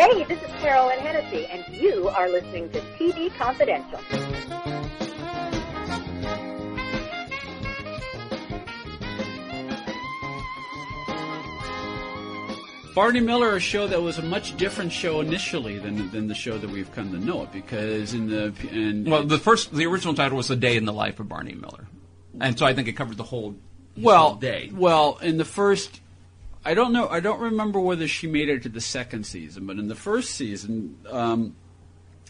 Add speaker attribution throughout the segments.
Speaker 1: Hey, this is Carolyn Hennessy, and you are listening to TV Confidential.
Speaker 2: Barney Miller, is a show that was a much different show initially than than the show that we've come to know it, because in the and
Speaker 3: Well, the first, the original title was "A Day in the Life of Barney Miller," and so I think it covered the whole
Speaker 2: well
Speaker 3: whole day.
Speaker 2: well in the first, I don't know, I don't remember whether she made it to the second season, but in the first season, um,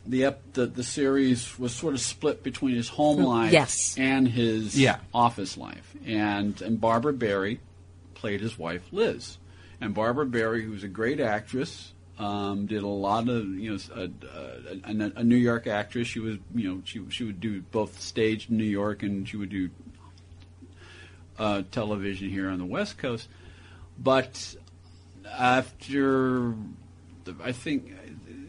Speaker 2: the, ep, the the series was sort of split between his home life
Speaker 4: Yes.
Speaker 2: and his
Speaker 3: Yeah.
Speaker 2: office life, and and Barbara Barrie played his wife Liz, and Barbara Barrie, who's a great actress, um, did a lot of you know a, a, a New York actress. She was you know she she would do both stage in New York and she would do uh, television here on the West Coast. But after the, I think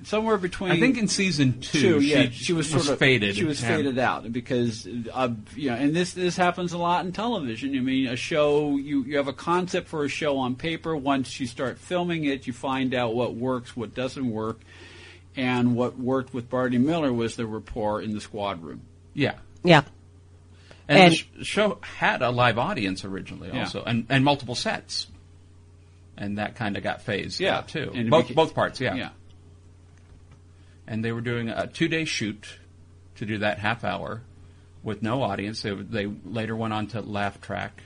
Speaker 2: somewhere between
Speaker 3: I think in season two,
Speaker 2: two, yeah,
Speaker 3: she,
Speaker 2: she was sort of
Speaker 3: faded.
Speaker 2: She was
Speaker 3: Yeah.
Speaker 2: faded out because, uh, you know, and this this happens a lot in television. I mean, a show you you have a concept for a show on paper. Once you start filming it, you find out what works, what doesn't work, and what worked with Barney Miller was the rapport in the squad room.
Speaker 3: Yeah,
Speaker 4: Yeah.
Speaker 3: and,
Speaker 4: And-
Speaker 3: the sh- show had a live audience originally,
Speaker 2: Yeah.
Speaker 3: also, and and multiple sets, and that kind of got phased
Speaker 2: Yeah.
Speaker 3: out too.
Speaker 2: And
Speaker 3: both
Speaker 2: beca-
Speaker 3: both parts, yeah.
Speaker 2: Yeah.
Speaker 3: And they were doing a two day shoot to do that half hour with no audience. They, they later went on to Laugh Track,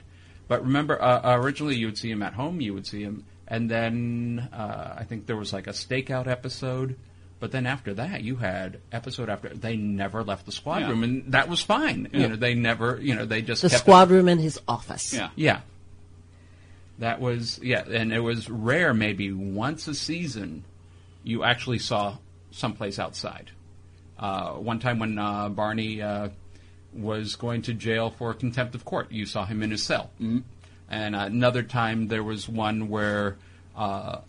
Speaker 3: but remember, uh, originally you would see him at home, you would see him, and then uh, I think there was like a stakeout episode. But then after that, you had episode after. They never left the squad
Speaker 2: Yeah.
Speaker 3: room, and that was fine.
Speaker 2: Yeah.
Speaker 3: You know, they never. You know, they just
Speaker 4: The
Speaker 3: kept
Speaker 4: squad room in his office.
Speaker 2: Yeah.
Speaker 3: yeah. That was yeah, and it was rare. Maybe once a season, you actually saw someplace outside. Uh, one time when uh, Barney uh, was going to jail for contempt of court, you saw him in his cell. Mm-hmm. And another time, there was one where uh,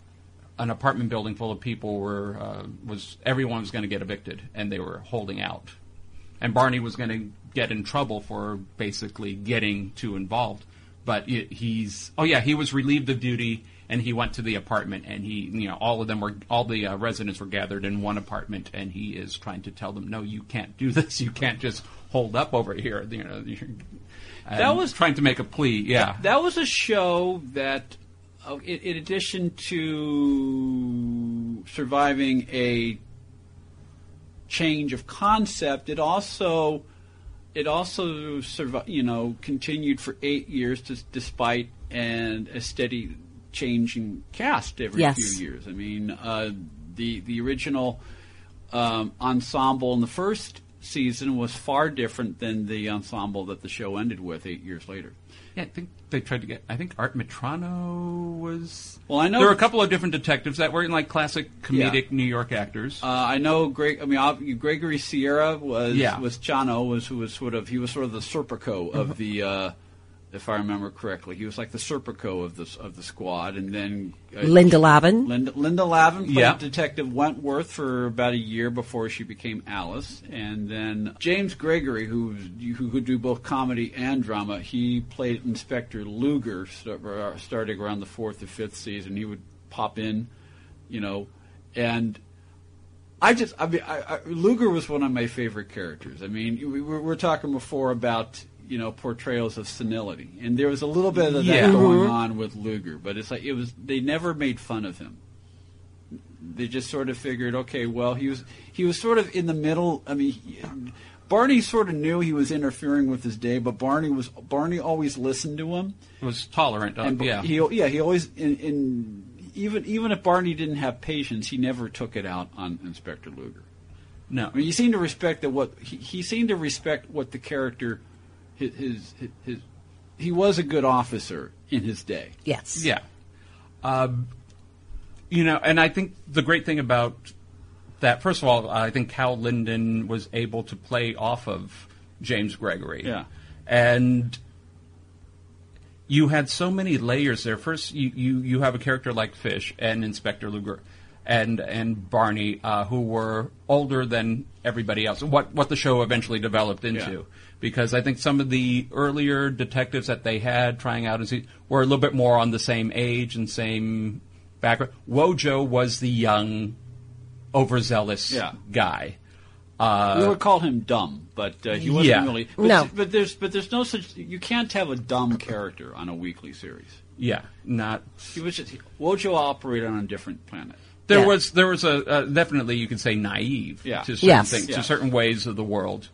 Speaker 3: an apartment building full of people were uh, was everyone was going to get evicted, and they were holding out and Barney was going to get in trouble for basically getting too involved. But it, he's oh yeah, he was relieved of duty and he went to the apartment and he you know all of them were all the uh, residents were gathered in one apartment and he is trying to tell them no, you can't do this, you can't just hold up over here. You know, you're-
Speaker 2: That was-
Speaker 3: trying to make a plea. Yeah,
Speaker 2: That was a show that, uh, in, in addition to surviving a change of concept, it also it also survi- you know continued for eight years to, despite and a steady changing cast every
Speaker 4: Yes.
Speaker 2: few years. I mean, uh, the the original um, ensemble in the first season was far different than the ensemble that the show ended with eight years later.
Speaker 3: yeah. I think they tried to get. I think Art Metrano was.
Speaker 2: Well, I know-
Speaker 3: there were a couple of different detectives that were in like classic comedic New York actors.
Speaker 2: Uh, I know Greg. I mean, Gregory Sierra was
Speaker 3: Yeah.
Speaker 2: was Chano was who was sort of he was sort of the Serpico of the, uh, if I remember correctly, he was like the Serpico of the of the squad, and then uh,
Speaker 4: Linda Lavin.
Speaker 2: Linda, Linda Lavin played
Speaker 3: Yeah.
Speaker 2: Detective Wentworth for about a year before she became Alice, and then James Gregory, who who could do both comedy and drama, he played Inspector Luger st- uh, starting around the fourth or fifth season. He would pop in, you know, and I just, I mean, I, I, Luger was one of my favorite characters. I mean, we we were talking before about you know portrayals of senility, and there was a little bit of that
Speaker 3: Yeah.
Speaker 2: going mm-hmm. on with Luger, but it's like it was they never made fun of him. They just sort of figured, okay, well, he was he was sort of in the middle. I mean. He, Barney sort of knew he was interfering with his day, but Barney was Barney always listened to him.
Speaker 3: was tolerant. Of,
Speaker 2: And
Speaker 3: yeah,
Speaker 2: he yeah he always in, in even even if Barney didn't have patience, he never took it out on Inspector Luger.
Speaker 3: no.
Speaker 2: I mean, he seemed to respect that what he, he seemed to respect what the character his, his his he was a good officer in his day.
Speaker 4: Yes.
Speaker 3: Yeah. Um, you know, and I think the great thing about that, first of all, I think Hal Linden was able to play off of James Gregory.
Speaker 2: Yeah.
Speaker 3: And you had so many layers there. First, you, you, you have a character like Fish and Inspector Luger. And and Barney, uh, who were older than everybody else. What what the show eventually developed into,
Speaker 2: Yeah.
Speaker 3: because I think some of the earlier detectives that they had trying out and see were a little bit more on the same age and same background. Wojo was the young overzealous
Speaker 5: Yeah.
Speaker 3: guy.
Speaker 5: we would call him dumb, but uh, he wasn't
Speaker 3: yeah.
Speaker 5: really. But,
Speaker 4: No.
Speaker 5: but there's but there's no such. You can't have a dumb character on a weekly series.
Speaker 3: Yeah, not
Speaker 5: He was just Wojo operated on a different planet.
Speaker 3: There
Speaker 4: Yeah.
Speaker 3: was there was a uh, definitely you could say naive
Speaker 5: Yeah.
Speaker 3: to certain
Speaker 4: Yes.
Speaker 3: things
Speaker 5: Yeah.
Speaker 3: to certain ways of the world.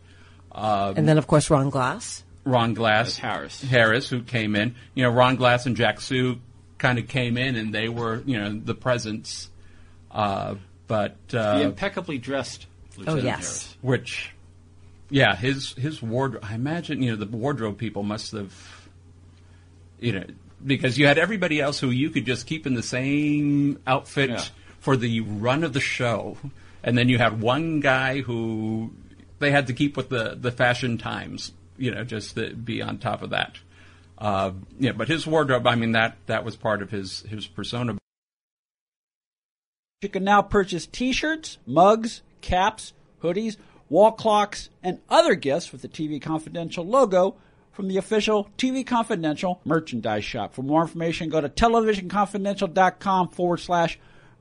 Speaker 4: and then, of course, Ron Glass.
Speaker 3: Ron Glass,
Speaker 5: That's Harris.
Speaker 3: Harris, who came in. You know, Ron Glass and Jack Soo kind of came in, and they were you know the presence. Uh, but
Speaker 5: The
Speaker 3: uh,
Speaker 5: impeccably dressed Lieutenant
Speaker 4: yes.
Speaker 5: Harris.
Speaker 3: which, yeah, his his wardrobe. I imagine you know the wardrobe people must have, you know, because you had everybody else who you could just keep in the same outfit
Speaker 5: Yeah.
Speaker 3: For the run of the show, and then you had one guy who they had to keep with the the fashion times, you know, just to be on top of that. Uh, yeah, but his wardrobe, I mean that that was part of his his persona.
Speaker 2: You can now purchase t-shirts, mugs, caps, hoodies, wall clocks, and other gifts with the TV Confidential logo from the official TV Confidential merchandise shop. For more information, go to televisionconfidential.com forward slash